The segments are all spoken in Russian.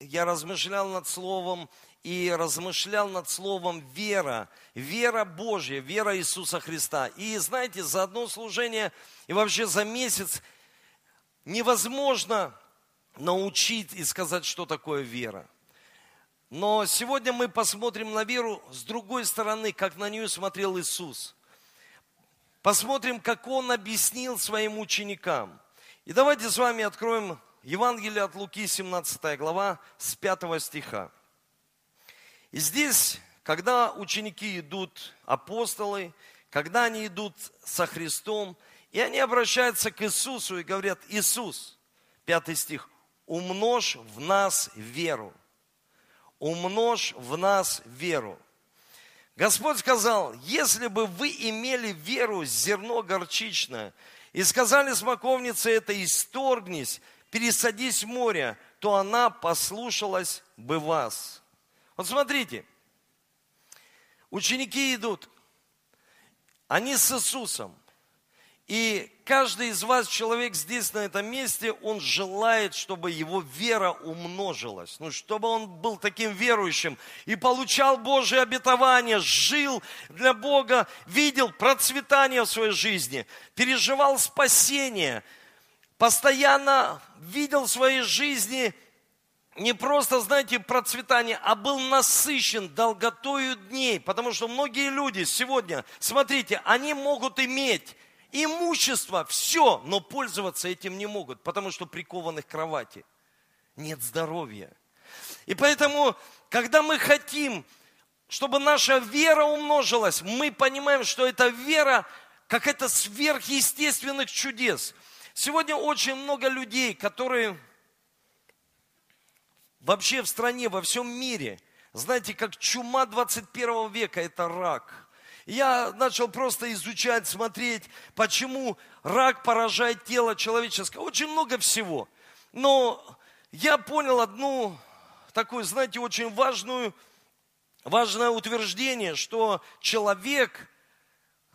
я размышлял над словом и размышлял над словом вера, вера Божья, вера Иисуса Христа. И знаете, за одно служение и вообще за месяц невозможно научить и сказать, что такое вера. Но сегодня мы посмотрим на веру с другой стороны, как на нее смотрел Иисус. Посмотрим, как Он объяснил своим ученикам. И давайте с вами откроем Евангелие от Луки, 17 глава, с 5 стиха. И здесь, когда ученики идут, апостолы, когда они идут со Христом, и они обращаются к Иисусу и говорят, Иисус, 5 стих, умножь в нас веру. Умножь в нас веру. Господь сказал, если бы вы имели веру, зерно горчичное, и сказали смоковнице это, исторгнись, пересадись в море, то она послушалась бы вас. Вот смотрите, ученики идут, они с Иисусом, и каждый из вас, человек здесь, на этом месте, он желает, чтобы его вера умножилась. Ну, чтобы он был таким верующим и получал Божие обетование, жил для Бога, видел процветание в своей жизни, переживал спасение, постоянно видел в своей жизни не просто, знаете, процветание, а был насыщен долготою дней. Потому что многие люди сегодня, смотрите, они могут иметь имущество, все, но пользоваться этим не могут, потому что прикованы к кровати. Нет здоровья. И поэтому, когда мы хотим, чтобы наша вера умножилась, мы понимаем, что эта вера как это сверхъестественных чудес. Сегодня очень много людей, которые вообще в стране, во всем мире, знаете, как чума 21 века, это рак – я начал просто изучать, смотреть, почему рак поражает тело человеческое. Очень много всего. Но я понял одну такую, знаете, очень важную, важное утверждение, что человек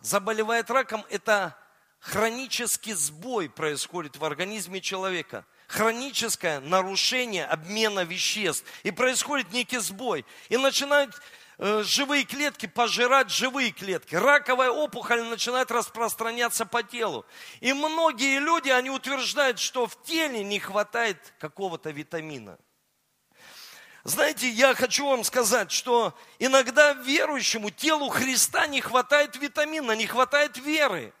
заболевает раком, это хронический сбой происходит в организме человека хроническое нарушение обмена веществ. И происходит некий сбой. И начинают Э, живые клетки пожирать живые клетки. Раковая опухоль начинает распространяться по телу. И многие люди, они утверждают, что в теле не хватает какого-то витамина. Знаете, я хочу вам сказать, что иногда верующему телу Христа не хватает витамина, не хватает веры.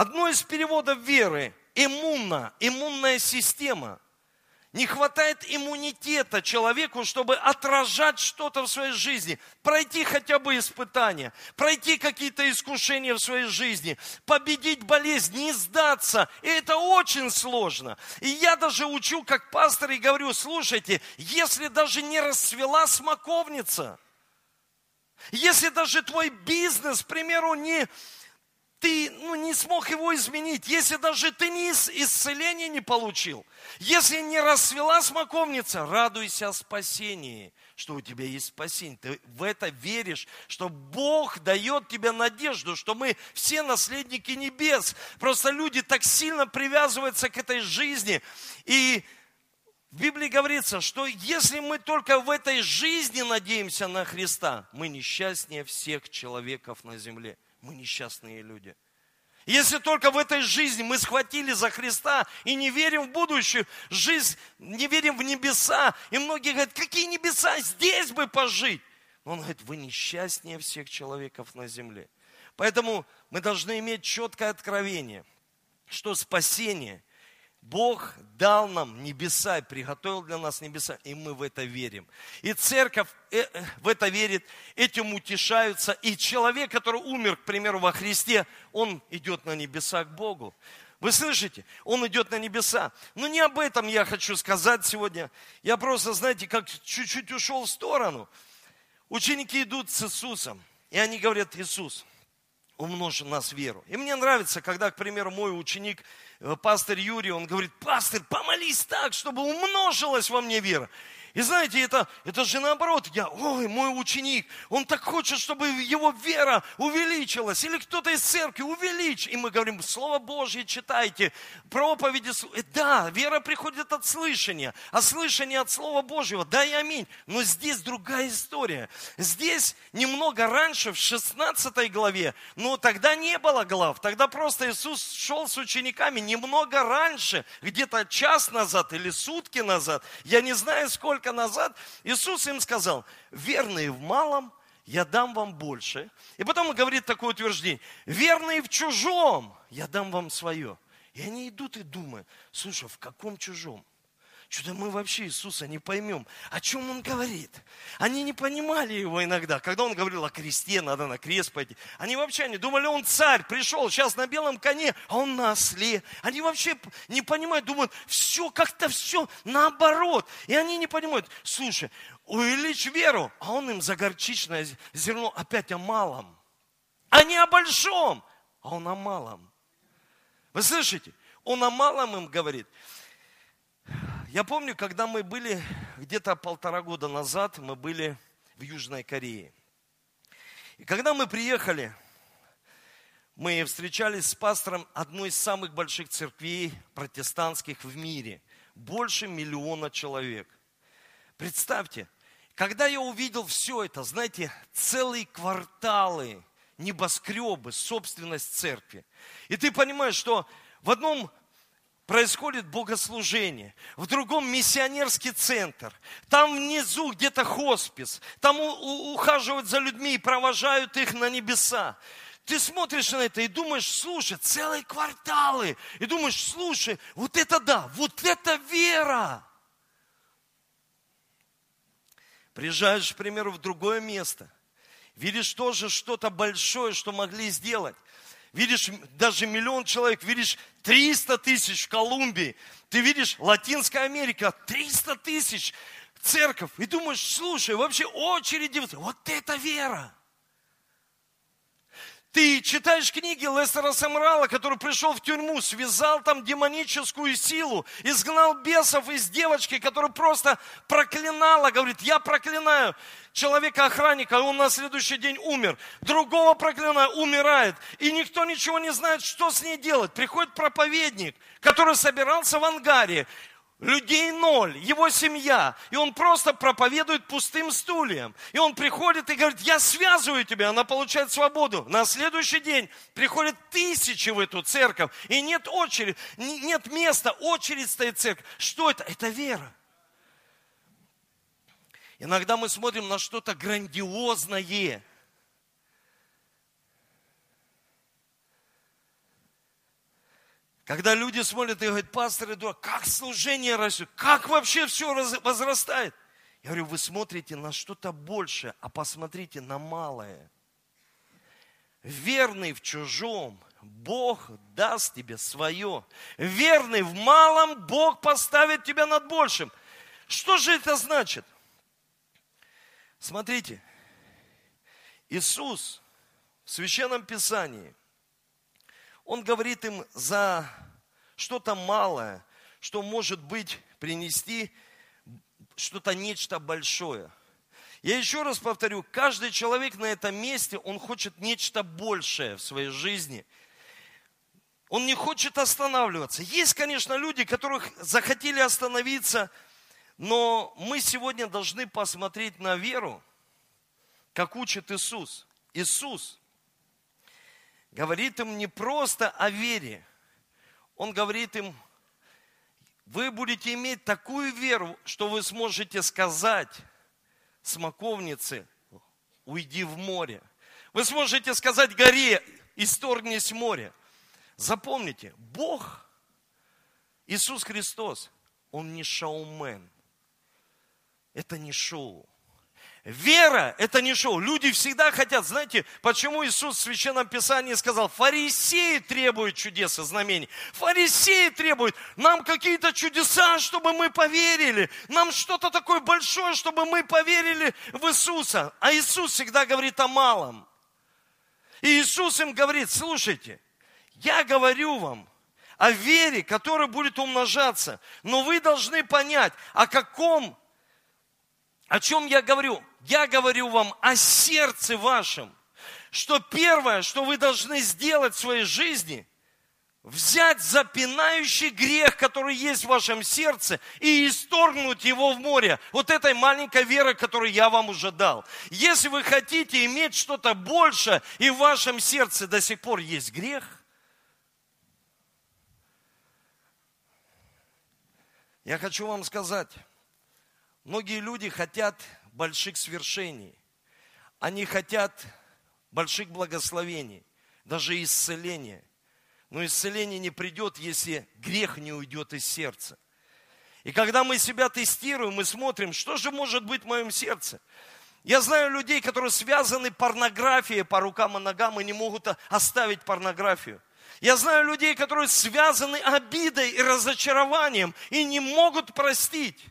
Одно из переводов веры – иммунна, иммунная система – не хватает иммунитета человеку, чтобы отражать что-то в своей жизни, пройти хотя бы испытания, пройти какие-то искушения в своей жизни, победить болезнь, не сдаться. И это очень сложно. И я даже учу как пастор и говорю, слушайте, если даже не расцвела смоковница, если даже твой бизнес, к примеру, не, ты ну, не смог его изменить, если даже ты не исцеление не получил, если не расцвела смоковница, радуйся о спасении, что у тебя есть спасение. Ты в это веришь, что Бог дает тебе надежду, что мы все наследники небес. Просто люди так сильно привязываются к этой жизни. И в Библии говорится, что если мы только в этой жизни надеемся на Христа, мы несчастнее всех человеков на земле – мы несчастные люди. Если только в этой жизни мы схватили за Христа и не верим в будущую жизнь, не верим в небеса, и многие говорят, какие небеса, здесь бы пожить. Но он говорит, вы несчастнее всех человеков на земле. Поэтому мы должны иметь четкое откровение, что спасение – Бог дал нам небеса и приготовил для нас небеса, и мы в это верим. И церковь э, э, в это верит, этим утешаются. И человек, который умер, к примеру, во Христе, он идет на небеса к Богу. Вы слышите? Он идет на небеса. Но не об этом я хочу сказать сегодня. Я просто, знаете, как чуть-чуть ушел в сторону. Ученики идут с Иисусом, и они говорят, Иисус, умножь нас веру. И мне нравится, когда, к примеру, мой ученик Э, пастор Юрий, он говорит, пастор, помолись так, чтобы умножилась во мне вера. И знаете, это, это же наоборот, я, ой, мой ученик, он так хочет, чтобы его вера увеличилась, или кто-то из церкви увеличь. И мы говорим, Слово Божье читайте, проповеди. Э, да, вера приходит от слышания, а слышание от Слова Божьего, да и аминь. Но здесь другая история. Здесь немного раньше, в 16 главе, но тогда не было глав, тогда просто Иисус шел с учениками немного раньше, где-то час назад или сутки назад, я не знаю сколько, только назад, Иисус им сказал, верные в малом, я дам вам больше. И потом он говорит такое утверждение, верные в чужом, я дам вам свое. И они идут и думают, слушай, в каком чужом? Что-то мы вообще Иисуса не поймем. О чем Он говорит? Они не понимали Его иногда. Когда Он говорил о кресте, надо на крест пойти. Они вообще не думали, Он царь, пришел сейчас на белом коне, а Он на осле. Они вообще не понимают, думают, все как-то все наоборот. И они не понимают, слушай, увеличь веру, а Он им за горчичное зерно опять о малом. А не о большом, а Он о малом. Вы слышите? Он о малом им говорит. Я помню, когда мы были где-то полтора года назад, мы были в Южной Корее. И когда мы приехали, мы встречались с пастором одной из самых больших церквей протестантских в мире. Больше миллиона человек. Представьте, когда я увидел все это, знаете, целые кварталы, небоскребы, собственность церкви. И ты понимаешь, что в одном происходит богослужение, в другом миссионерский центр, там внизу где-то хоспис, там ухаживают за людьми и провожают их на небеса. Ты смотришь на это и думаешь, слушай, целые кварталы, и думаешь, слушай, вот это да, вот это вера. Приезжаешь, к примеру, в другое место, видишь тоже что-то большое, что могли сделать видишь даже миллион человек, видишь 300 тысяч в Колумбии, ты видишь Латинская Америка, 300 тысяч церковь, и думаешь, слушай, вообще очереди, вот это вера. Ты читаешь книги Лестера Самрала, который пришел в тюрьму, связал там демоническую силу, изгнал бесов из девочки, которая просто проклинала, говорит, я проклинаю человека-охранника, он на следующий день умер. Другого проклинаю, умирает. И никто ничего не знает, что с ней делать. Приходит проповедник, который собирался в ангаре, Людей ноль, его семья. И он просто проповедует пустым стульям. И он приходит и говорит, я связываю тебя. Она получает свободу. На следующий день приходят тысячи в эту церковь. И нет очереди, нет места, очередь стоит церковь. Что это? Это вера. Иногда мы смотрим на что-то грандиозное. Когда люди смотрят и говорят, пастор, дурак, как служение растет, как вообще все возрастает. Я говорю, вы смотрите на что-то большее, а посмотрите на малое. Верный в чужом, Бог даст тебе свое. Верный в малом, Бог поставит тебя над большим. Что же это значит? Смотрите, Иисус в Священном Писании он говорит им за что-то малое, что может быть принести что-то, нечто большое. Я еще раз повторю, каждый человек на этом месте, он хочет нечто большее в своей жизни. Он не хочет останавливаться. Есть, конечно, люди, которых захотели остановиться, но мы сегодня должны посмотреть на веру, как учит Иисус. Иисус говорит им не просто о вере. Он говорит им, вы будете иметь такую веру, что вы сможете сказать смоковнице, уйди в море. Вы сможете сказать горе, исторгнись море. Запомните, Бог, Иисус Христос, Он не шоумен. Это не шоу. Вера – это не шоу. Люди всегда хотят, знаете, почему Иисус в Священном Писании сказал, фарисеи требуют чудес и знамений. Фарисеи требуют нам какие-то чудеса, чтобы мы поверили. Нам что-то такое большое, чтобы мы поверили в Иисуса. А Иисус всегда говорит о малом. И Иисус им говорит, слушайте, я говорю вам о вере, которая будет умножаться. Но вы должны понять, о каком О чем я говорю? Я говорю вам о сердце вашем. Что первое, что вы должны сделать в своей жизни, взять запинающий грех, который есть в вашем сердце, и исторгнуть его в море. Вот этой маленькой верой, которую я вам уже дал. Если вы хотите иметь что-то больше, и в вашем сердце до сих пор есть грех, я хочу вам сказать, Многие люди хотят больших свершений. Они хотят больших благословений, даже исцеления. Но исцеление не придет, если грех не уйдет из сердца. И когда мы себя тестируем, мы смотрим, что же может быть в моем сердце. Я знаю людей, которые связаны порнографией по рукам и ногам и не могут оставить порнографию. Я знаю людей, которые связаны обидой и разочарованием и не могут простить.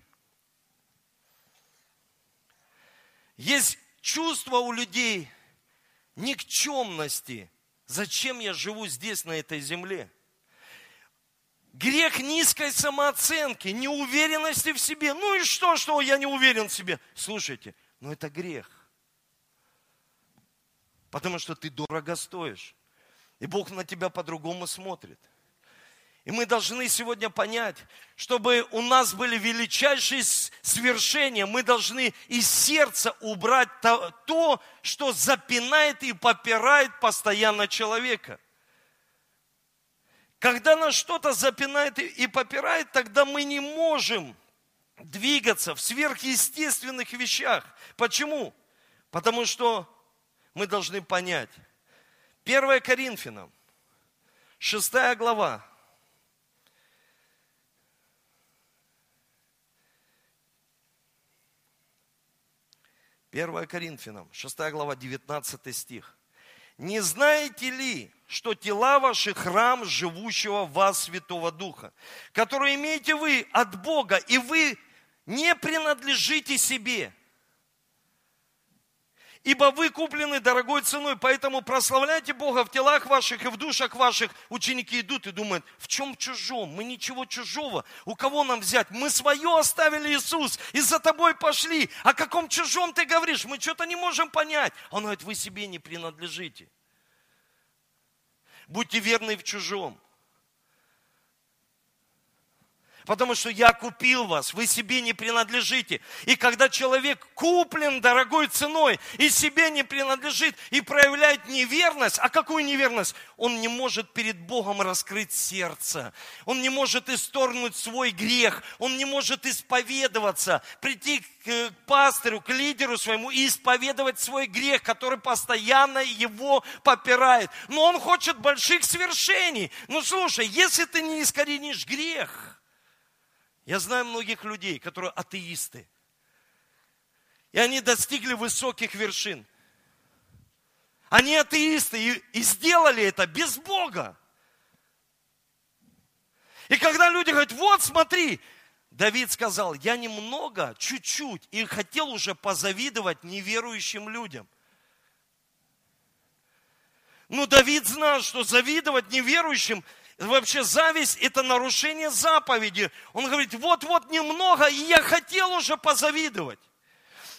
Есть чувство у людей никчемности. Зачем я живу здесь, на этой земле? Грех низкой самооценки, неуверенности в себе. Ну и что, что я не уверен в себе? Слушайте, но это грех. Потому что ты дорого стоишь. И Бог на тебя по-другому смотрит. И мы должны сегодня понять, чтобы у нас были величайшие свершения, мы должны из сердца убрать то, то что запинает и попирает постоянно человека. Когда нас что-то запинает и попирает, тогда мы не можем двигаться в сверхъестественных вещах. Почему? Потому что мы должны понять. 1 Коринфянам, 6 глава, 1 Коринфянам, 6 глава, 19 стих. «Не знаете ли, что тела ваши храм живущего в вас Святого Духа, который имеете вы от Бога, и вы не принадлежите себе, Ибо вы куплены дорогой ценой, поэтому прославляйте Бога в телах ваших и в душах ваших. Ученики идут и думают, в чем чужом? Мы ничего чужого. У кого нам взять? Мы свое оставили, Иисус, и за тобой пошли. О каком чужом ты говоришь? Мы что-то не можем понять. Он говорит, вы себе не принадлежите. Будьте верны в чужом. Потому что я купил вас, вы себе не принадлежите. И когда человек куплен дорогой ценой и себе не принадлежит и проявляет неверность, а какую неверность? Он не может перед Богом раскрыть сердце, он не может исторгнуть свой грех, он не может исповедоваться, прийти к пастырю, к лидеру своему и исповедовать свой грех, который постоянно его попирает. Но он хочет больших свершений. Ну слушай, если ты не искоренишь грех, я знаю многих людей, которые атеисты. И они достигли высоких вершин. Они атеисты и, и сделали это без Бога. И когда люди говорят, вот смотри, Давид сказал, я немного, чуть-чуть, и хотел уже позавидовать неверующим людям. Но Давид знал, что завидовать неверующим Вообще зависть – это нарушение заповеди. Он говорит, вот-вот немного, и я хотел уже позавидовать.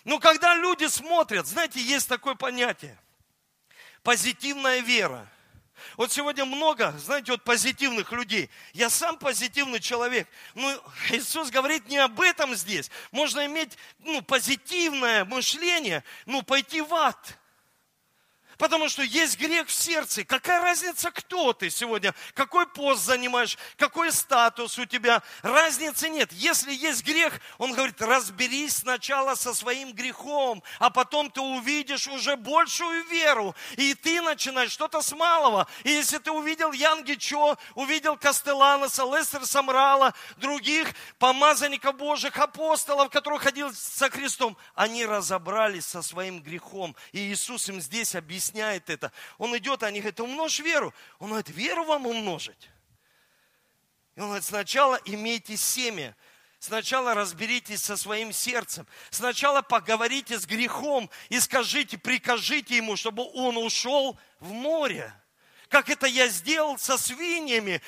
Но когда люди смотрят, знаете, есть такое понятие – позитивная вера. Вот сегодня много, знаете, вот позитивных людей. Я сам позитивный человек. Но Иисус говорит не об этом здесь. Можно иметь ну, позитивное мышление, ну, пойти в ад. Потому что есть грех в сердце. Какая разница, кто ты сегодня? Какой пост занимаешь? Какой статус у тебя? Разницы нет. Если есть грех, он говорит, разберись сначала со своим грехом, а потом ты увидишь уже большую веру. И ты начинаешь что-то с малого. И если ты увидел Янги Чо, увидел Кастеланоса, Лестер Самрала, других помазанников Божьих, апостолов, которые ходили со Христом, они разобрались со своим грехом. И Иисус им здесь объясняет объясняет это. Он идет, они говорят, умножь веру. Он говорит, веру вам умножить. И он говорит, сначала имейте семя, Сначала разберитесь со своим сердцем. Сначала поговорите с грехом и скажите, прикажите ему, чтобы он ушел в море. Как это я сделал со свиньями,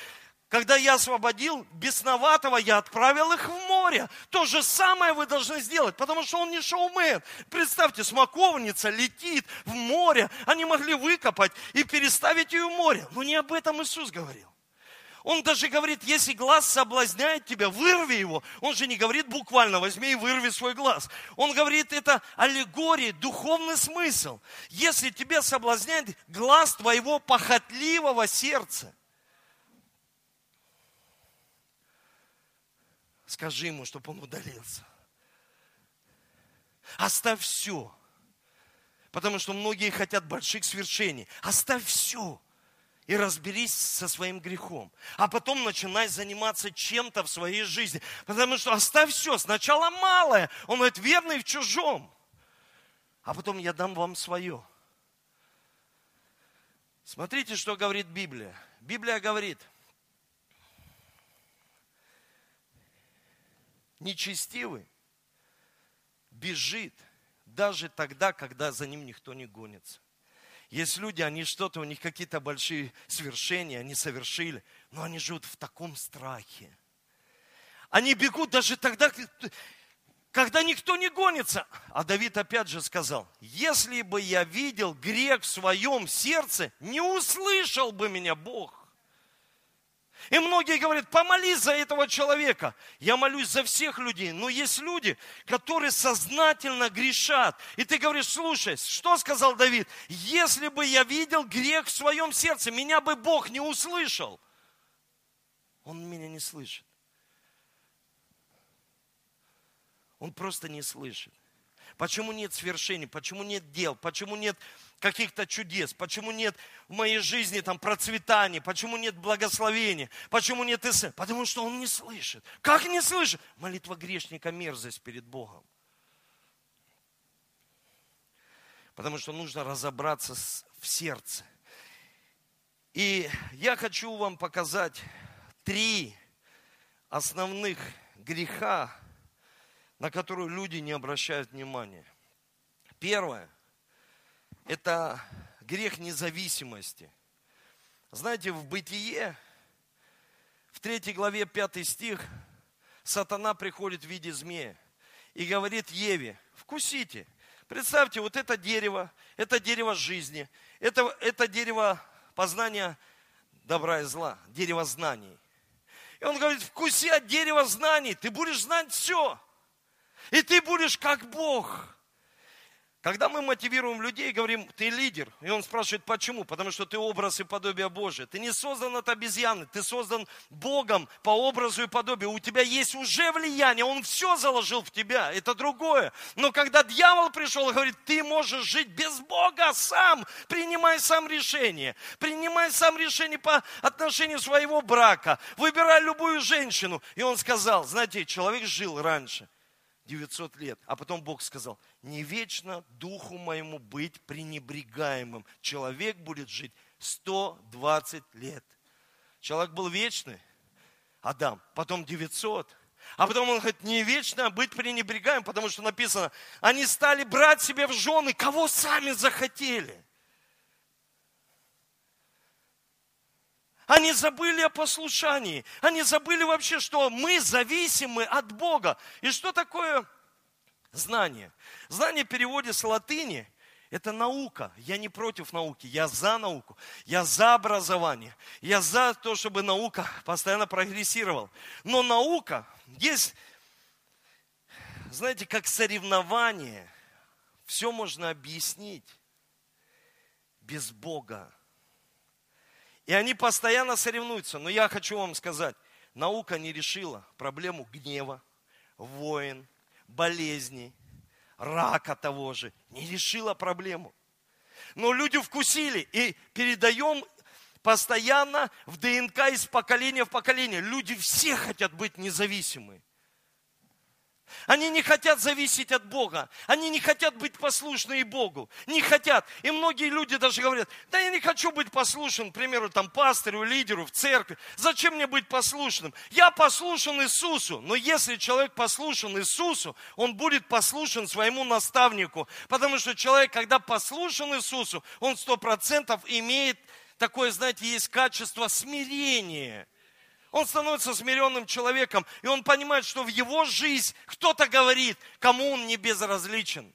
Когда я освободил бесноватого, я отправил их в море. То же самое вы должны сделать, потому что он не шоумен. Представьте, смоковница летит в море. Они могли выкопать и переставить ее в море. Но не об этом Иисус говорил. Он даже говорит, если глаз соблазняет тебя, вырви его. Он же не говорит буквально, возьми и вырви свой глаз. Он говорит, это аллегория, духовный смысл. Если тебя соблазняет глаз твоего похотливого сердца, скажи ему, чтобы он удалился. Оставь все. Потому что многие хотят больших свершений. Оставь все и разберись со своим грехом. А потом начинай заниматься чем-то в своей жизни. Потому что оставь все. Сначала малое. Он говорит, верный в чужом. А потом я дам вам свое. Смотрите, что говорит Библия. Библия говорит, нечестивый бежит даже тогда, когда за ним никто не гонится. Есть люди, они что-то, у них какие-то большие свершения, они совершили, но они живут в таком страхе. Они бегут даже тогда, когда никто не гонится. А Давид опять же сказал, если бы я видел грех в своем сердце, не услышал бы меня Бог. И многие говорят, помолись за этого человека. Я молюсь за всех людей. Но есть люди, которые сознательно грешат. И ты говоришь, слушай, что сказал Давид? Если бы я видел грех в своем сердце, меня бы Бог не услышал. Он меня не слышит. Он просто не слышит. Почему нет свершений? Почему нет дел? Почему нет каких-то чудес? Почему нет в моей жизни там процветания? Почему нет благословения? Почему нет ИС? Потому что он не слышит. Как не слышит? Молитва грешника мерзость перед Богом. Потому что нужно разобраться в сердце. И я хочу вам показать три основных греха, на которую люди не обращают внимания. Первое – это грех независимости. Знаете, в Бытие, в третьей главе, пятый стих, сатана приходит в виде змея и говорит Еве, вкусите. Представьте, вот это дерево, это дерево жизни, это, это дерево познания добра и зла, дерево знаний. И он говорит, вкуси от дерева знаний, ты будешь знать все. И ты будешь как Бог. Когда мы мотивируем людей, говорим, ты лидер, и он спрашивает, почему? Потому что ты образ и подобие Божие. Ты не создан от обезьяны, ты создан Богом по образу и подобию. У тебя есть уже влияние, он все заложил в тебя, это другое. Но когда дьявол пришел и говорит, ты можешь жить без Бога сам, принимай сам решение. Принимай сам решение по отношению своего брака. Выбирай любую женщину. И он сказал, знаете, человек жил раньше – 900 лет. А потом Бог сказал, не вечно духу моему быть пренебрегаемым. Человек будет жить 120 лет. Человек был вечный, Адам, потом 900. А потом он говорит, не вечно быть пренебрегаем, потому что написано, они стали брать себе в жены, кого сами захотели. Они забыли о послушании. Они забыли вообще, что мы зависимы от Бога. И что такое знание? Знание в переводе с латыни – это наука. Я не против науки, я за науку. Я за образование. Я за то, чтобы наука постоянно прогрессировала. Но наука есть, знаете, как соревнование. Все можно объяснить без Бога. И они постоянно соревнуются. Но я хочу вам сказать, наука не решила проблему гнева, войн, болезней, рака того же. Не решила проблему. Но люди вкусили и передаем постоянно в ДНК из поколения в поколение. Люди все хотят быть независимы. Они не хотят зависеть от Бога. Они не хотят быть послушны Богу. Не хотят. И многие люди даже говорят, да я не хочу быть послушен, к примеру, там пастору, лидеру в церкви. Зачем мне быть послушным? Я послушен Иисусу. Но если человек послушен Иисусу, он будет послушен своему наставнику. Потому что человек, когда послушен Иисусу, он сто процентов имеет такое, знаете, есть качество смирения. Он становится смиренным человеком, и он понимает, что в его жизнь кто-то говорит, кому он не безразличен.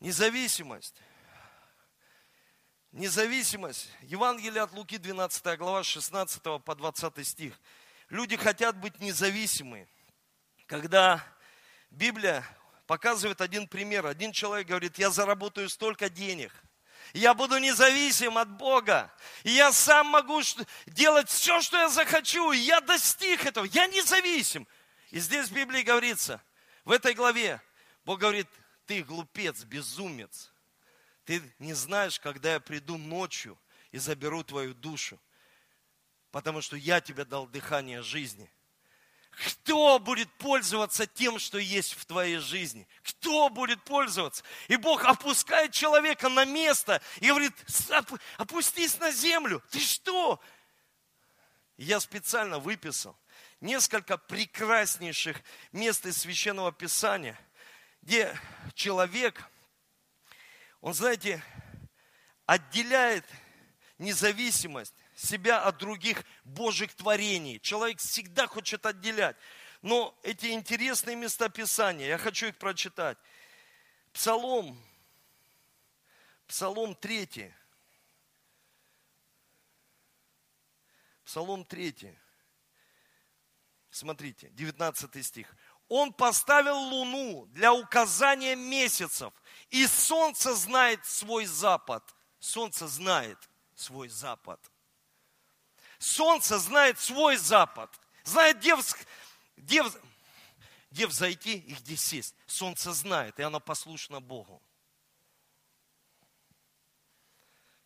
Независимость. Независимость. Евангелие от Луки, 12 глава, 16 по 20 стих. Люди хотят быть независимы. Когда Библия показывает один пример. Один человек говорит, я заработаю столько денег. Я буду независим от Бога. И я сам могу делать все, что я захочу. И я достиг этого. Я независим. И здесь в Библии говорится, в этой главе, Бог говорит, ты глупец, безумец. Ты не знаешь, когда я приду ночью и заберу твою душу. Потому что я тебе дал дыхание жизни. Кто будет пользоваться тем, что есть в твоей жизни? Кто будет пользоваться? И Бог опускает человека на место и говорит, опустись на землю. Ты что? Я специально выписал несколько прекраснейших мест из Священного Писания, где человек, он, знаете, отделяет независимость себя от других Божьих творений. Человек всегда хочет отделять. Но эти интересные места Писания, я хочу их прочитать. Псалом, Псалом 3. Псалом 3. Смотрите, 19 стих. Он поставил луну для указания месяцев, и солнце знает свой запад. Солнце знает свой запад. Солнце знает свой запад, знает, где, где, где взойти и где сесть. Солнце знает, и оно послушно Богу.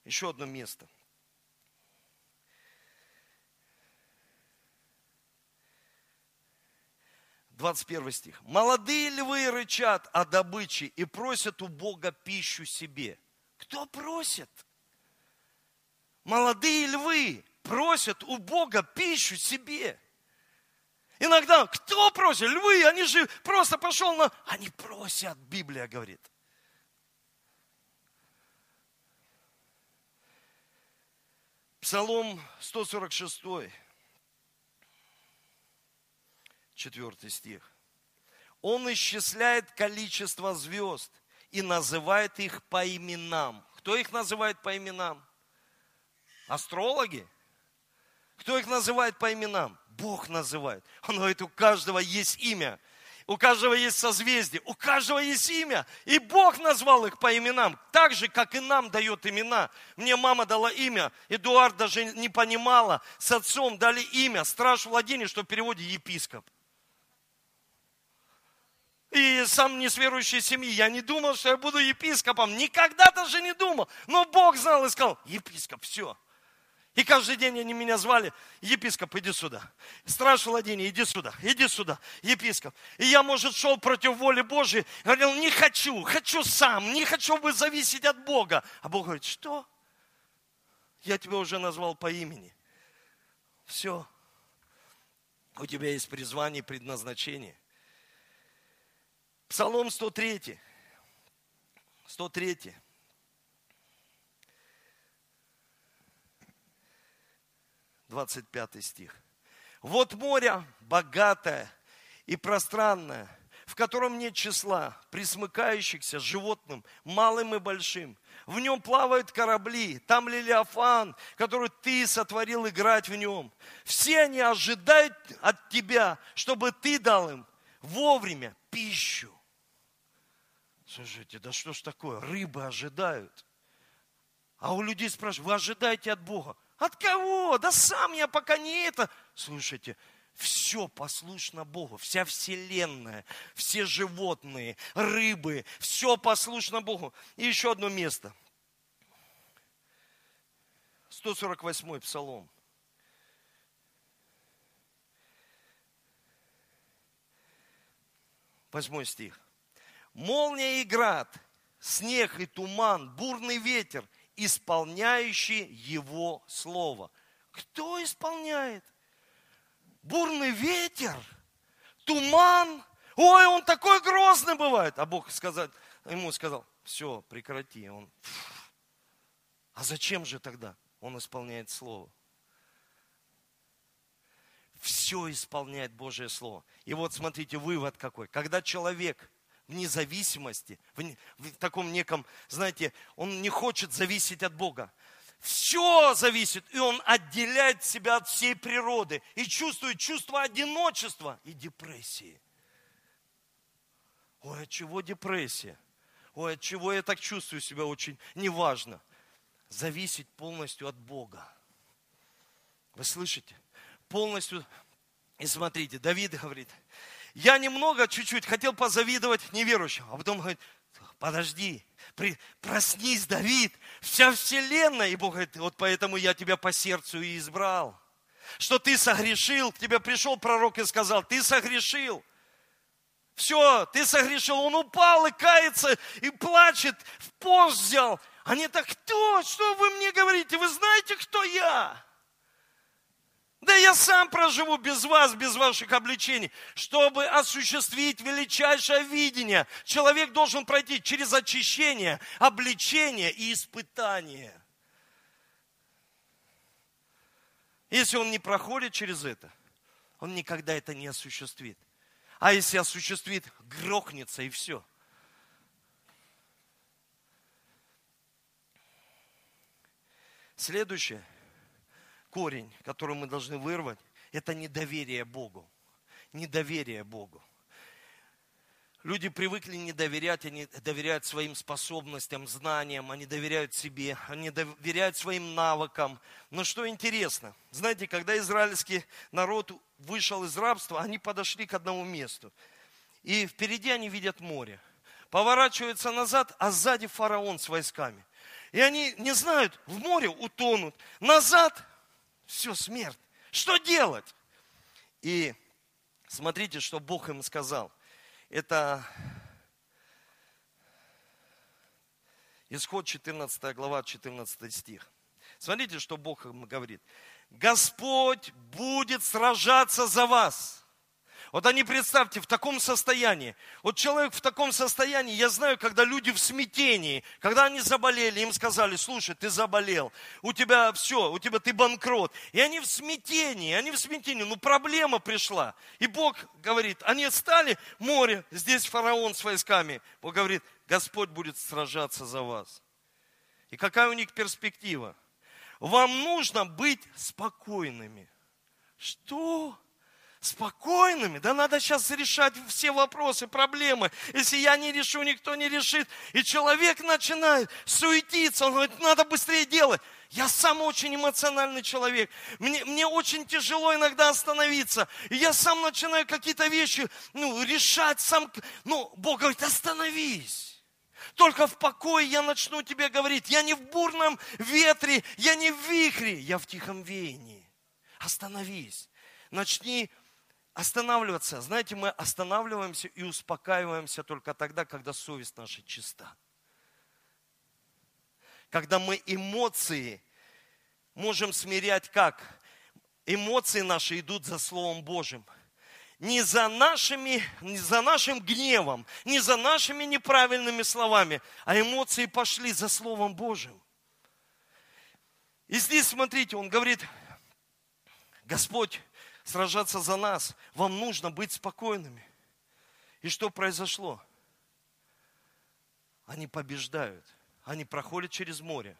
Еще одно место. Двадцать первый стих. Молодые львы рычат о добыче и просят у Бога пищу себе. Кто просит? Молодые львы просят у Бога пищу себе. Иногда, кто просит? Львы, они же просто пошел на... Они просят, Библия говорит. Псалом 146, 4 стих. Он исчисляет количество звезд и называет их по именам. Кто их называет по именам? Астрологи? Кто их называет по именам? Бог называет. Он говорит, у каждого есть имя. У каждого есть созвездие, у каждого есть имя. И Бог назвал их по именам, так же, как и нам дает имена. Мне мама дала имя, Эдуард даже не понимала, с отцом дали имя, страж владения, что в переводе епископ. И сам не с верующей семьи, я не думал, что я буду епископом, никогда даже не думал. Но Бог знал и сказал, епископ, все, и каждый день они меня звали, епископ, иди сюда. Страж владения, иди сюда, иди сюда, епископ. И я, может, шел против воли Божьей, говорил, не хочу, хочу сам, не хочу бы зависеть от Бога. А Бог говорит, что? Я тебя уже назвал по имени. Все. У тебя есть призвание и предназначение. Псалом 103. 103. 25 стих. Вот море богатое и пространное, в котором нет числа, присмыкающихся животным, малым и большим. В нем плавают корабли, там Лилиафан, который ты сотворил играть в нем. Все они ожидают от тебя, чтобы ты дал им вовремя пищу. Слушайте, да что ж такое? Рыбы ожидают. А у людей спрашивают, вы ожидаете от Бога? От кого? Да сам я пока не это. Слушайте, все послушно Богу, вся вселенная, все животные, рыбы, все послушно Богу. И еще одно место. 148 псалом. Восьмой стих. Молния и град, снег и туман, бурный ветер – исполняющий Его Слово. Кто исполняет? Бурный ветер, туман. Ой, он такой грозный бывает. А Бог сказал, ему сказал, все, прекрати. Он, а зачем же тогда? Он исполняет Слово. Все исполняет Божье Слово. И вот смотрите, вывод какой. Когда человек в независимости, в, в таком неком, знаете, он не хочет зависеть от Бога. Все зависит, и он отделяет себя от всей природы и чувствует чувство одиночества и депрессии. Ой, от чего депрессия? Ой, от чего я так чувствую себя очень неважно. Зависеть полностью от Бога. Вы слышите? Полностью. И смотрите, Давид говорит, я немного, чуть-чуть хотел позавидовать неверующим, а потом говорит, подожди, при, проснись, Давид, вся вселенная. И Бог говорит, вот поэтому я тебя по сердцу и избрал. Что ты согрешил, к тебе пришел пророк и сказал, ты согрешил. Все, ты согрешил. Он упал и кается, и плачет, в пост взял. Они так, кто? Что вы мне говорите? Вы знаете, кто я? Да я сам проживу без вас, без ваших обличений. Чтобы осуществить величайшее видение, человек должен пройти через очищение, обличение и испытание. Если он не проходит через это, он никогда это не осуществит. А если осуществит, грохнется и все. Следующее – корень, который мы должны вырвать, это недоверие Богу. Недоверие Богу. Люди привыкли не доверять, они доверяют своим способностям, знаниям, они доверяют себе, они доверяют своим навыкам. Но что интересно, знаете, когда израильский народ вышел из рабства, они подошли к одному месту. И впереди они видят море. Поворачиваются назад, а сзади фараон с войсками. И они не знают, в море утонут. Назад все, смерть. Что делать? И смотрите, что Бог им сказал. Это Исход 14 глава, 14 стих. Смотрите, что Бог им говорит. Господь будет сражаться за вас. Вот они, представьте, в таком состоянии. Вот человек в таком состоянии, я знаю, когда люди в смятении, когда они заболели, им сказали, слушай, ты заболел, у тебя все, у тебя ты банкрот. И они в смятении, они в смятении, ну проблема пришла. И Бог говорит, они стали море, здесь фараон с войсками. Бог говорит, Господь будет сражаться за вас. И какая у них перспектива? Вам нужно быть спокойными. Что? Спокойными. Да надо сейчас решать все вопросы, проблемы. Если я не решу, никто не решит. И человек начинает суетиться, он говорит, надо быстрее делать. Я сам очень эмоциональный человек. Мне, мне очень тяжело иногда остановиться. И я сам начинаю какие-то вещи ну, решать сам. Ну, Бог говорит, остановись. Только в покое я начну тебе говорить. Я не в бурном ветре, я не в вихре, я в тихом веянии. Остановись. Начни Останавливаться. Знаете, мы останавливаемся и успокаиваемся только тогда, когда совесть наша чиста. Когда мы эмоции можем смирять как? Эмоции наши идут за Словом Божьим. Не за, нашими, не за нашим гневом, не за нашими неправильными словами, а эмоции пошли за Словом Божьим. И здесь, смотрите, он говорит, Господь, сражаться за нас. Вам нужно быть спокойными. И что произошло? Они побеждают. Они проходят через море.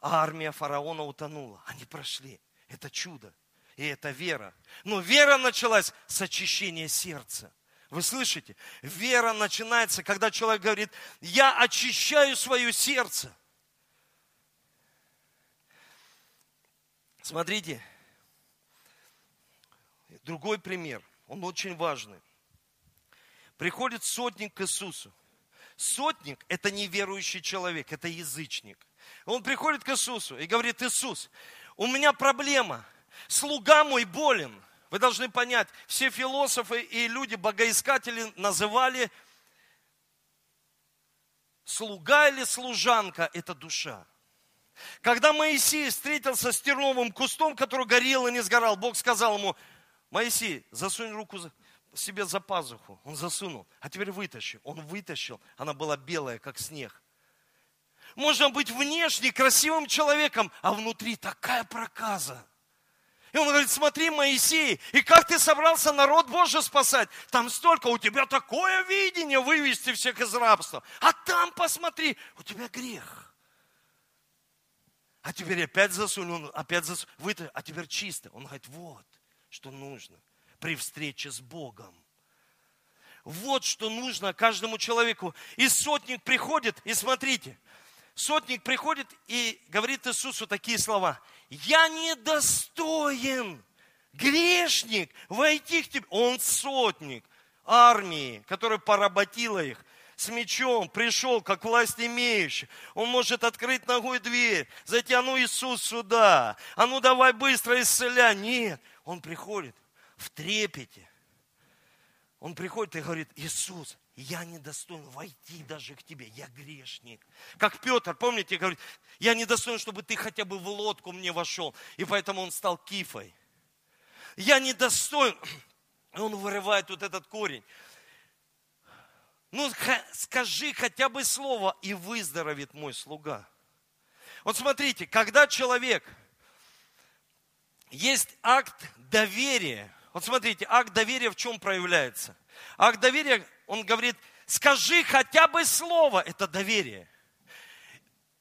А армия фараона утонула. Они прошли. Это чудо. И это вера. Но вера началась с очищения сердца. Вы слышите? Вера начинается, когда человек говорит, я очищаю свое сердце. Смотрите, Другой пример, он очень важный. Приходит сотник к Иисусу. Сотник – это неверующий человек, это язычник. Он приходит к Иисусу и говорит, Иисус, у меня проблема, слуга мой болен. Вы должны понять, все философы и люди, богоискатели называли слуга или служанка – это душа. Когда Моисей встретился с терновым кустом, который горел и не сгорал, Бог сказал ему, Моисей, засунь руку себе за пазуху. Он засунул. А теперь вытащи. Он вытащил. Она была белая, как снег. Можно быть внешне красивым человеком, а внутри такая проказа. И он говорит, смотри, Моисей, и как ты собрался народ Божий спасать? Там столько, у тебя такое видение вывести всех из рабства. А там посмотри, у тебя грех. А теперь опять засунь, он опять вытащил, а теперь чисто. Он говорит, вот, что нужно при встрече с Богом. Вот что нужно каждому человеку. И сотник приходит, и смотрите, сотник приходит и говорит Иисусу такие слова. Я недостоин, грешник, войти к тебе. Он сотник армии, которая поработила их с мечом пришел, как власть имеющий. Он может открыть ногой дверь, зайти, а ну Иисус сюда, а ну давай быстро исцеля. Нет, он приходит в трепете. Он приходит и говорит, Иисус, я не достоин войти даже к тебе, я грешник. Как Петр, помните, говорит, я не достоин, чтобы ты хотя бы в лодку мне вошел. И поэтому он стал кифой. Я не достоин. Он вырывает вот этот корень. Ну, скажи хотя бы слово, и выздоровеет мой слуга. Вот смотрите, когда человек, есть акт доверия. Вот смотрите, акт доверия в чем проявляется? Акт доверия он говорит, скажи хотя бы слово, это доверие.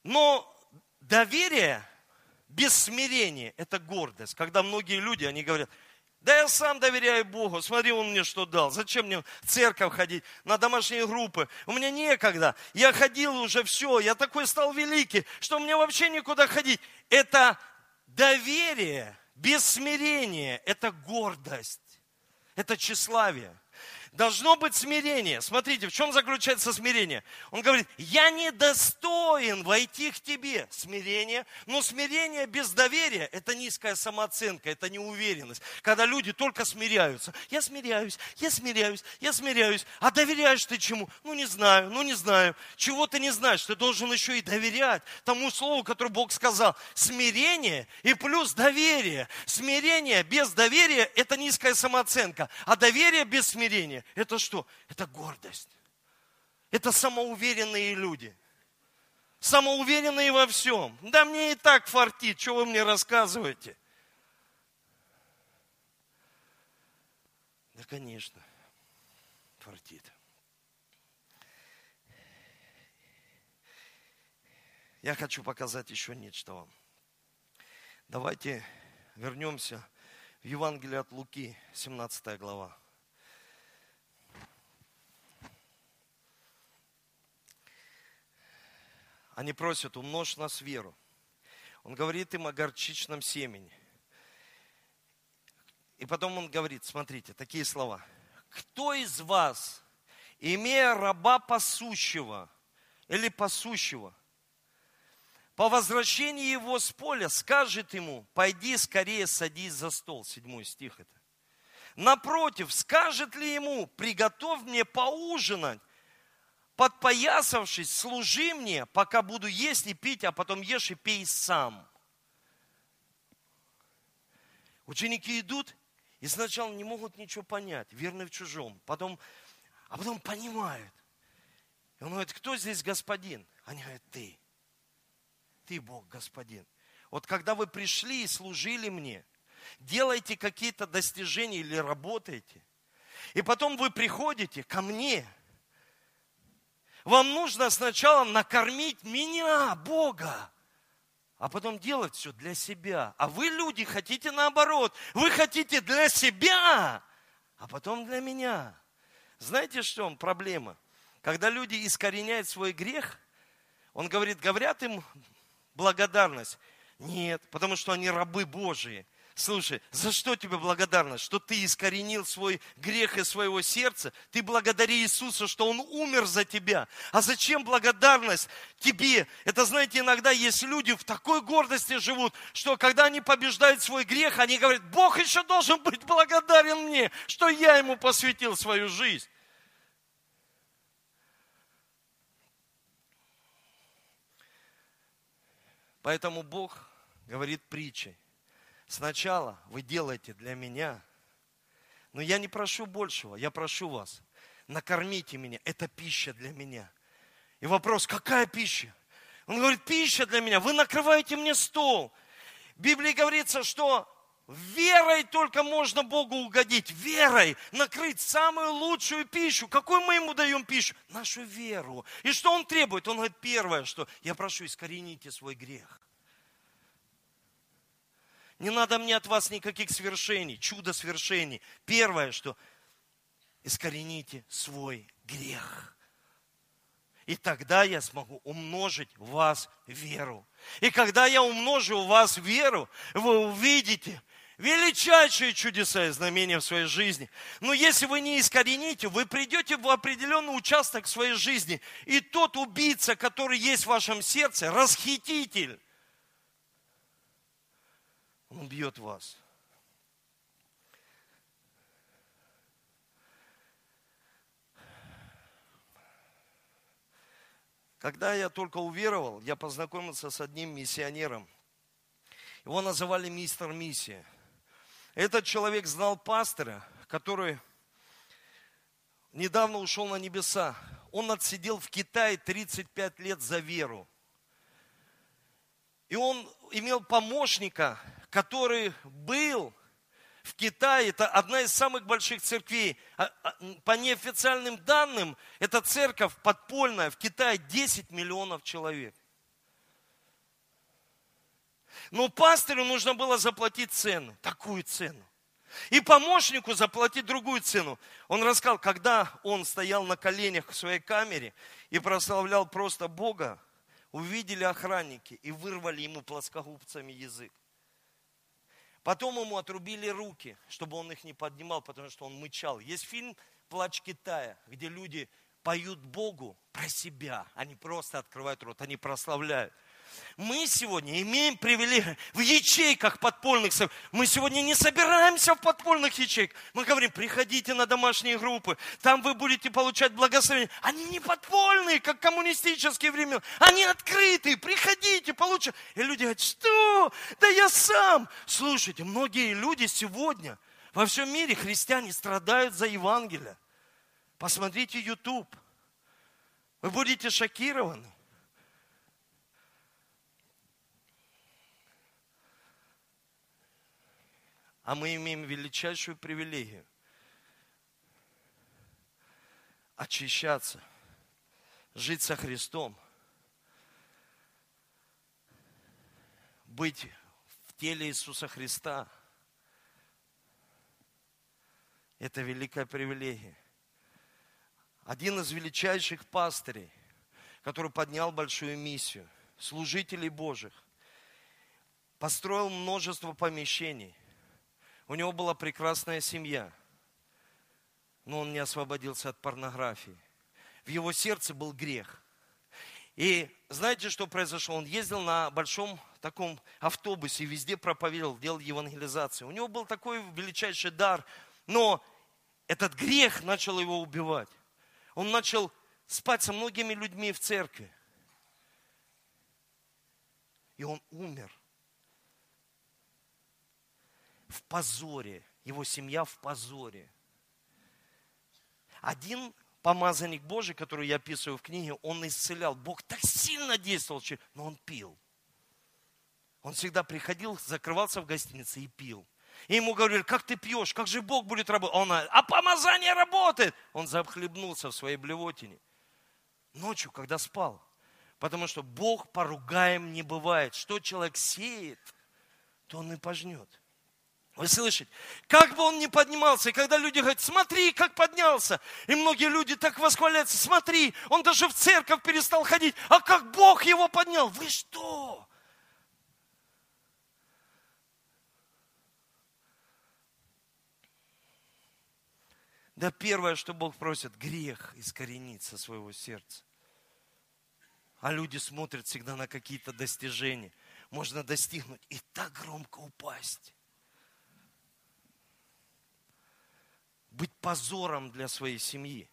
Но доверие без смирения – это гордость. Когда многие люди, они говорят, да я сам доверяю Богу, смотри, Он мне что дал. Зачем мне в церковь ходить, на домашние группы? У меня некогда. Я ходил уже все, я такой стал великий, что мне вообще никуда ходить. Это доверие без смирения, это гордость, это тщеславие. Должно быть смирение. Смотрите, в чем заключается смирение? Он говорит, я недостоин войти к тебе. Смирение. Но смирение без доверия – это низкая самооценка, это неуверенность. Когда люди только смиряются. Я смиряюсь, я смиряюсь, я смиряюсь. А доверяешь ты чему? Ну, не знаю, ну, не знаю. Чего ты не знаешь? Ты должен еще и доверять тому слову, которое Бог сказал. Смирение и плюс доверие. Смирение без доверия – это низкая самооценка. А доверие без смирения это что? Это гордость. Это самоуверенные люди. Самоуверенные во всем. Да мне и так фартит, что вы мне рассказываете? Да, конечно, фартит. Я хочу показать еще нечто вам. Давайте вернемся в Евангелие от Луки, 17 глава. Они просят, умножь нас веру. Он говорит им о горчичном семени. И потом он говорит, смотрите, такие слова. Кто из вас, имея раба пасущего или пасущего, по возвращении его с поля скажет ему, пойди скорее садись за стол. Седьмой стих это. Напротив, скажет ли ему, приготовь мне поужинать, подпоясавшись, служи мне, пока буду есть и пить, а потом ешь и пей сам. Ученики идут и сначала не могут ничего понять, верны в чужом, потом, а потом понимают. И он говорит, кто здесь господин? Они говорят, ты. Ты Бог, господин. Вот когда вы пришли и служили мне, делаете какие-то достижения или работаете, и потом вы приходите ко мне – вам нужно сначала накормить меня, Бога, а потом делать все для себя. А вы, люди, хотите наоборот. Вы хотите для себя, а потом для меня. Знаете, что проблема? Когда люди искореняют свой грех, он говорит, говорят им благодарность. Нет, потому что они рабы Божии. Слушай, за что тебе благодарность? Что ты искоренил свой грех из своего сердца? Ты благодари Иисуса, что Он умер за тебя. А зачем благодарность тебе? Это, знаете, иногда есть люди в такой гордости живут, что когда они побеждают свой грех, они говорят, Бог еще должен быть благодарен мне, что я Ему посвятил свою жизнь. Поэтому Бог говорит притчей Сначала вы делаете для меня, но я не прошу большего, я прошу вас, накормите меня, это пища для меня. И вопрос, какая пища? Он говорит, пища для меня, вы накрываете мне стол. В Библии говорится, что верой только можно Богу угодить. Верой накрыть самую лучшую пищу. Какую мы ему даем пищу? Нашу веру. И что он требует? Он говорит, первое, что я прошу, искорените свой грех. Не надо мне от вас никаких свершений, чудо свершений. Первое, что искорените свой грех. И тогда я смогу умножить в вас веру. И когда я умножу в вас веру, вы увидите величайшие чудеса и знамения в своей жизни. Но если вы не искорените, вы придете в определенный участок своей жизни, и тот убийца, который есть в вашем сердце, расхититель, он убьет вас. Когда я только уверовал, я познакомился с одним миссионером. Его называли мистер миссия. Этот человек знал пастора, который недавно ушел на небеса. Он отсидел в Китае 35 лет за веру. И он имел помощника, который был в Китае, это одна из самых больших церквей. А, а, по неофициальным данным, эта церковь подпольная в Китае 10 миллионов человек. Но пастырю нужно было заплатить цену, такую цену. И помощнику заплатить другую цену. Он рассказал, когда он стоял на коленях в своей камере и прославлял просто Бога, увидели охранники и вырвали ему плоскогубцами язык. Потом ему отрубили руки, чтобы он их не поднимал, потому что он мычал. Есть фильм «Плач Китая», где люди поют Богу про себя. Они просто открывают рот, они прославляют. Мы сегодня имеем привилегию в ячейках подпольных. Мы сегодня не собираемся в подпольных ячейках. Мы говорим, приходите на домашние группы, там вы будете получать благословение. Они не подпольные, как коммунистические времена. Они открытые, приходите, получите. И люди говорят, что? Да я сам. Слушайте, многие люди сегодня во всем мире, христиане, страдают за Евангелие. Посмотрите YouTube. Вы будете шокированы. А мы имеем величайшую привилегию очищаться, жить со Христом, быть в теле Иисуса Христа. Это великая привилегия. Один из величайших пастырей, который поднял большую миссию, служителей Божьих, построил множество помещений – у него была прекрасная семья, но он не освободился от порнографии. В его сердце был грех. И знаете, что произошло? Он ездил на большом таком автобусе, везде проповедовал, делал евангелизацию. У него был такой величайший дар, но этот грех начал его убивать. Он начал спать со многими людьми в церкви. И он умер в позоре, его семья в позоре. Один помазанник Божий, который я описываю в книге, он исцелял. Бог так сильно действовал, но он пил. Он всегда приходил, закрывался в гостинице и пил. И ему говорили, как ты пьешь, как же Бог будет работать? Он, а помазание работает. Он захлебнулся в своей блевотине. Ночью, когда спал. Потому что Бог поругаем не бывает. Что человек сеет, то он и пожнет. Вы слышите? Как бы он ни поднимался, и когда люди говорят, смотри, как поднялся, и многие люди так восхваляются, смотри, он даже в церковь перестал ходить, а как Бог его поднял, вы что? Да первое, что Бог просит, грех искоренить со своего сердца. А люди смотрят всегда на какие-то достижения. Можно достигнуть и так громко упасть. Быть позором для своей семьи.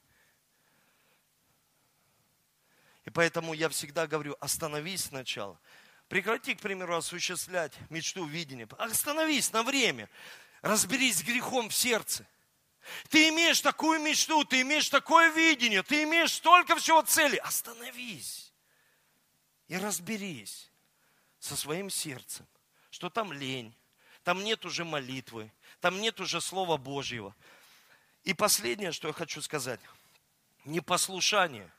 И поэтому я всегда говорю, остановись сначала. Прекрати, к примеру, осуществлять мечту видения. Остановись на время. Разберись с грехом в сердце. Ты имеешь такую мечту, ты имеешь такое видение, ты имеешь столько всего целей. Остановись. и разберись со своим сердцем, что там лень, там нет уже молитвы, там нет уже Слова Божьего. И последнее, что я хочу сказать. Непослушание.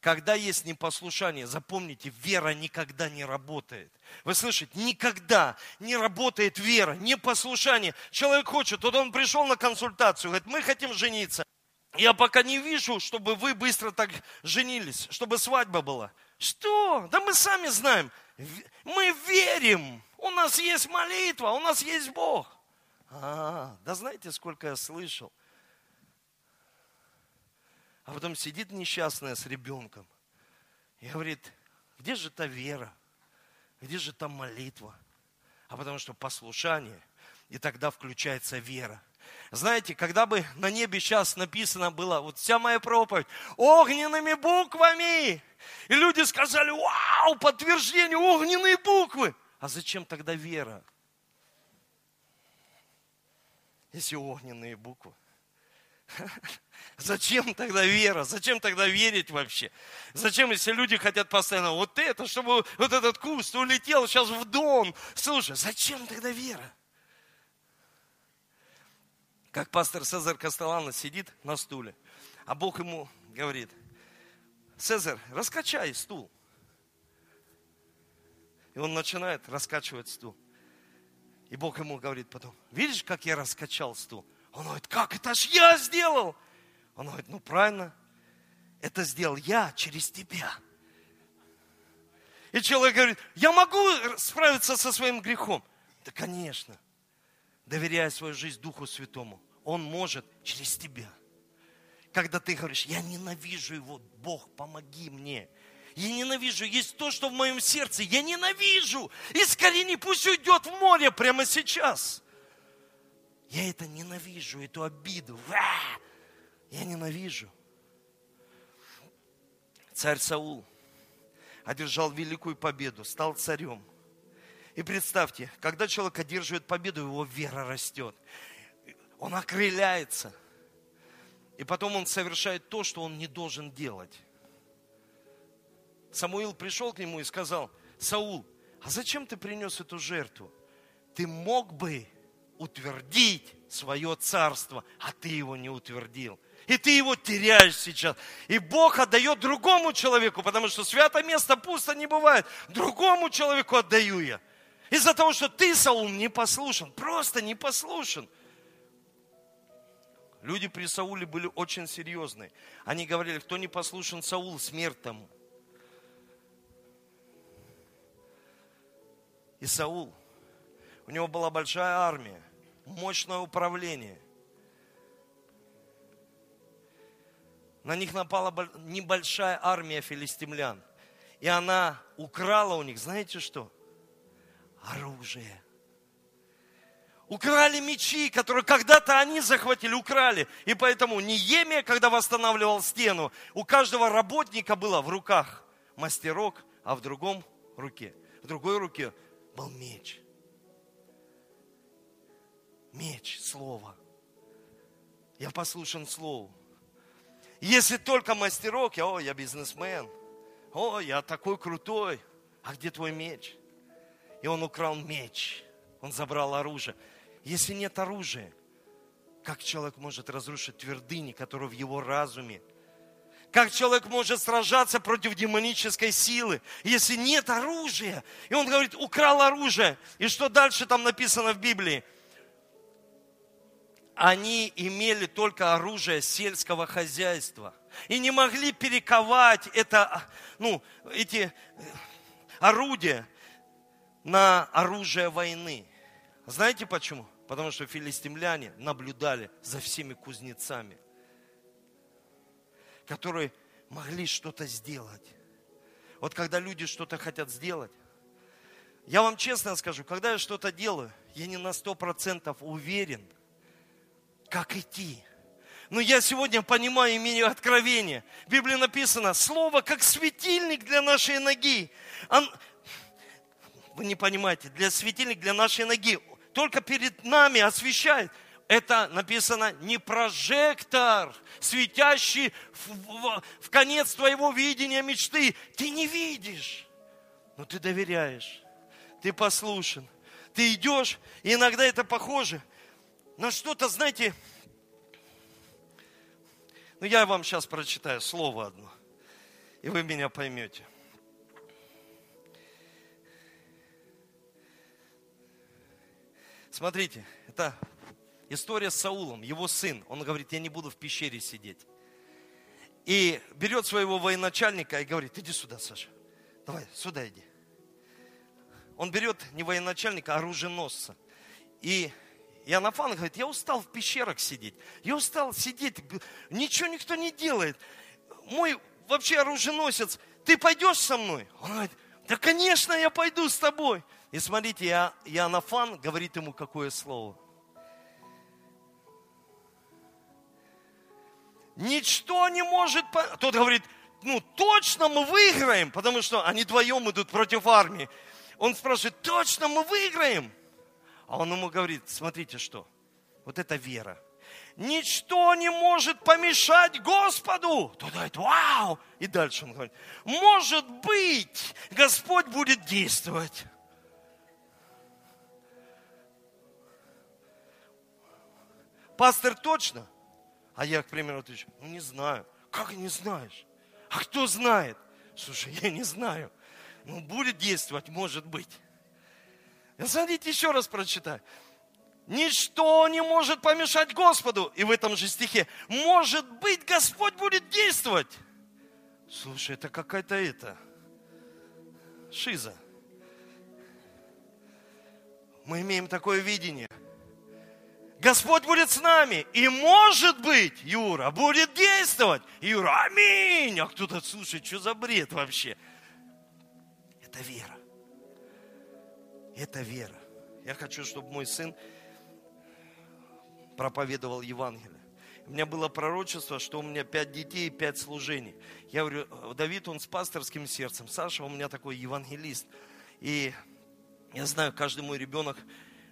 Когда есть непослушание, запомните, вера никогда не работает. Вы слышите, никогда не работает вера, непослушание. Человек хочет, вот он пришел на консультацию, говорит, мы хотим жениться. Я пока не вижу, чтобы вы быстро так женились, чтобы свадьба была. Что? Да мы сами знаем. Мы верим. У нас есть молитва, у нас есть Бог. А, да знаете, сколько я слышал? А потом сидит несчастная с ребенком и говорит, где же та вера? Где же та молитва? А потому что послушание, и тогда включается вера. Знаете, когда бы на небе сейчас написано было, вот вся моя проповедь, огненными буквами, и люди сказали, вау, подтверждение, огненные буквы. А зачем тогда вера? Если огненные буквы. Зачем тогда вера? Зачем тогда верить вообще? Зачем, если люди хотят постоянно вот это, чтобы вот этот куст улетел сейчас в дом? Слушай, зачем тогда вера? Как пастор Цезарь Кастеллано сидит на стуле, а Бог ему говорит, Цезарь, раскачай стул. И он начинает раскачивать стул. И Бог ему говорит потом, видишь, как я раскачал стул? Он говорит, как это ж я сделал? Он говорит, ну правильно, это сделал я через тебя. И человек говорит, я могу справиться со своим грехом? Да, конечно. Доверяя свою жизнь Духу Святому. Он может через тебя. Когда ты говоришь, я ненавижу его, Бог, помоги мне. Я ненавижу, есть то, что в моем сердце, я ненавижу. Искорени, пусть уйдет в море прямо сейчас. Я это ненавижу, эту обиду. Я ненавижу. Царь Саул одержал великую победу, стал царем. И представьте, когда человек одерживает победу, его вера растет. Он окрыляется. И потом он совершает то, что он не должен делать. Самуил пришел к нему и сказал, Саул, а зачем ты принес эту жертву? Ты мог бы утвердить свое царство, а ты его не утвердил. И ты его теряешь сейчас. И Бог отдает другому человеку, потому что святое место пусто не бывает. Другому человеку отдаю я. Из-за того, что ты, Саул, не послушан. Просто не послушан. Люди при Сауле были очень серьезные. Они говорили, кто не послушен Саул, смерть тому. И Саул, у него была большая армия мощное управление. На них напала небольшая армия филистимлян. И она украла у них, знаете что? Оружие. Украли мечи, которые когда-то они захватили, украли. И поэтому Неемия, когда восстанавливал стену, у каждого работника было в руках мастерок, а в другом руке, в другой руке был меч меч, слово. Я послушен слову. Если только мастерок, я, о, я бизнесмен. О, я такой крутой. А где твой меч? И он украл меч. Он забрал оружие. Если нет оружия, как человек может разрушить твердыни, которые в его разуме? Как человек может сражаться против демонической силы, если нет оружия? И он говорит, украл оружие. И что дальше там написано в Библии? Они имели только оружие сельского хозяйства и не могли перековать это, ну, эти э, орудия на оружие войны. Знаете почему? Потому что филистимляне наблюдали за всеми кузнецами, которые могли что-то сделать. Вот когда люди что-то хотят сделать, я вам честно скажу, когда я что-то делаю, я не на сто процентов уверен – как идти. Но я сегодня понимаю, имею откровение. В Библии написано, слово как светильник для нашей ноги. Он... Вы не понимаете, для светильник для нашей ноги. Только перед нами освещает. Это написано не прожектор, светящий в, в, в конец твоего видения мечты. Ты не видишь. но ты доверяешь, ты послушен, ты идешь, и иногда это похоже на что-то, знаете, ну я вам сейчас прочитаю слово одно, и вы меня поймете. Смотрите, это история с Саулом, его сын. Он говорит, я не буду в пещере сидеть. И берет своего военачальника и говорит, иди сюда, Саша. Давай, сюда иди. Он берет не военачальника, а оруженосца. И Иоаннафан говорит, я устал в пещерах сидеть. Я устал сидеть, ничего никто не делает. Мой вообще оруженосец, ты пойдешь со мной? Он говорит, да, конечно, я пойду с тобой. И смотрите, Иоаннафан говорит ему какое слово. Ничто не может... Тот говорит, ну точно мы выиграем, потому что они вдвоем идут против армии. Он спрашивает, точно мы выиграем? А он ему говорит, смотрите что, вот это вера. Ничто не может помешать Господу. Тот говорит, вау! И дальше он говорит, может быть, Господь будет действовать. Пастор точно? А я, к примеру, отвечу, ну не знаю. Как не знаешь? А кто знает? Слушай, я не знаю. Ну, будет действовать, может быть. Смотрите, еще раз прочитаю. Ничто не может помешать Господу. И в этом же стихе, может быть, Господь будет действовать. Слушай, это какая-то это, шиза. Мы имеем такое видение – Господь будет с нами. И может быть, Юра, будет действовать. Юра, аминь. А кто-то, слушай, что за бред вообще? Это вера. Это вера. Я хочу, чтобы мой сын проповедовал Евангелие. У меня было пророчество, что у меня пять детей и пять служений. Я говорю, Давид, он с пасторским сердцем. Саша у меня такой евангелист. И я знаю, каждый мой ребенок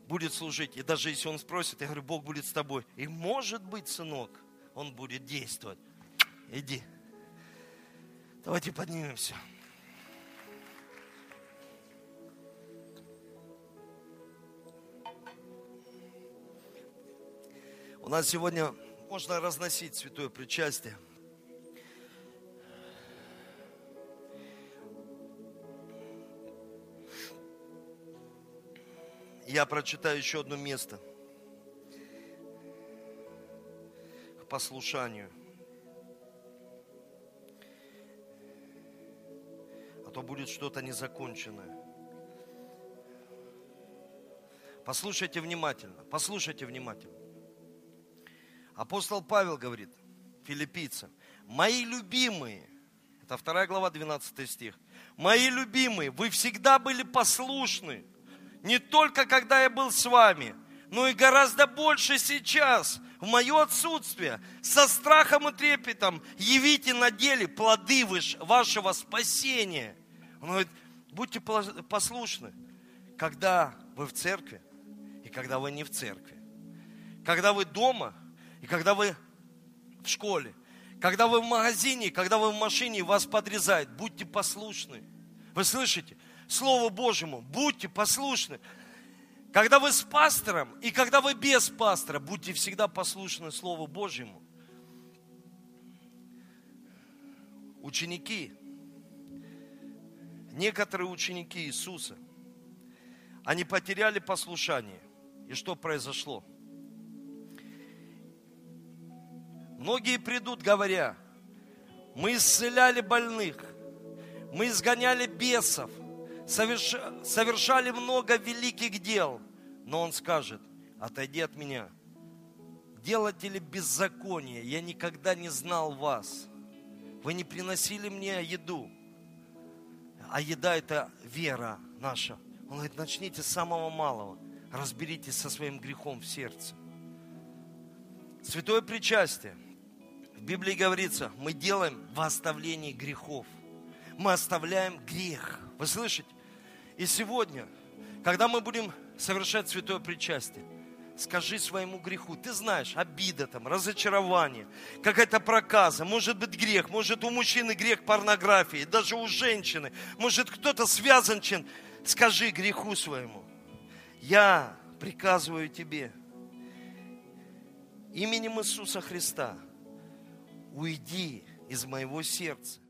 будет служить. И даже если он спросит, я говорю, Бог будет с тобой. И может быть, сынок, он будет действовать. Иди. Давайте поднимемся. Нас сегодня можно разносить святое причастие. Я прочитаю еще одно место. К послушанию. А то будет что-то незаконченное. Послушайте внимательно, послушайте внимательно. Апостол Павел говорит филиппийцам, мои любимые, это вторая глава, 12 стих, мои любимые, вы всегда были послушны, не только когда я был с вами, но и гораздо больше сейчас, в мое отсутствие, со страхом и трепетом явите на деле плоды вашего спасения. Он говорит, будьте послушны, когда вы в церкви и когда вы не в церкви. Когда вы дома и когда вы в школе. Когда вы в магазине, когда вы в машине, вас подрезают. Будьте послушны. Вы слышите? Слову Божьему. Будьте послушны. Когда вы с пастором и когда вы без пастора, будьте всегда послушны Слову Божьему. Ученики, некоторые ученики Иисуса, они потеряли послушание. И что произошло? Многие придут, говоря, мы исцеляли больных, мы изгоняли бесов, совершали много великих дел. Но он скажет, отойди от меня. Делатели беззакония, я никогда не знал вас. Вы не приносили мне еду. А еда это вера наша. Он говорит, начните с самого малого. Разберитесь со своим грехом в сердце. Святое причастие. В Библии говорится, мы делаем во оставлении грехов. Мы оставляем грех. Вы слышите? И сегодня, когда мы будем совершать святое причастие, Скажи своему греху. Ты знаешь, обида там, разочарование, какая-то проказа, может быть грех, может у мужчины грех порнографии, даже у женщины, может кто-то связан чем. Скажи греху своему. Я приказываю тебе именем Иисуса Христа, уйди из моего сердца.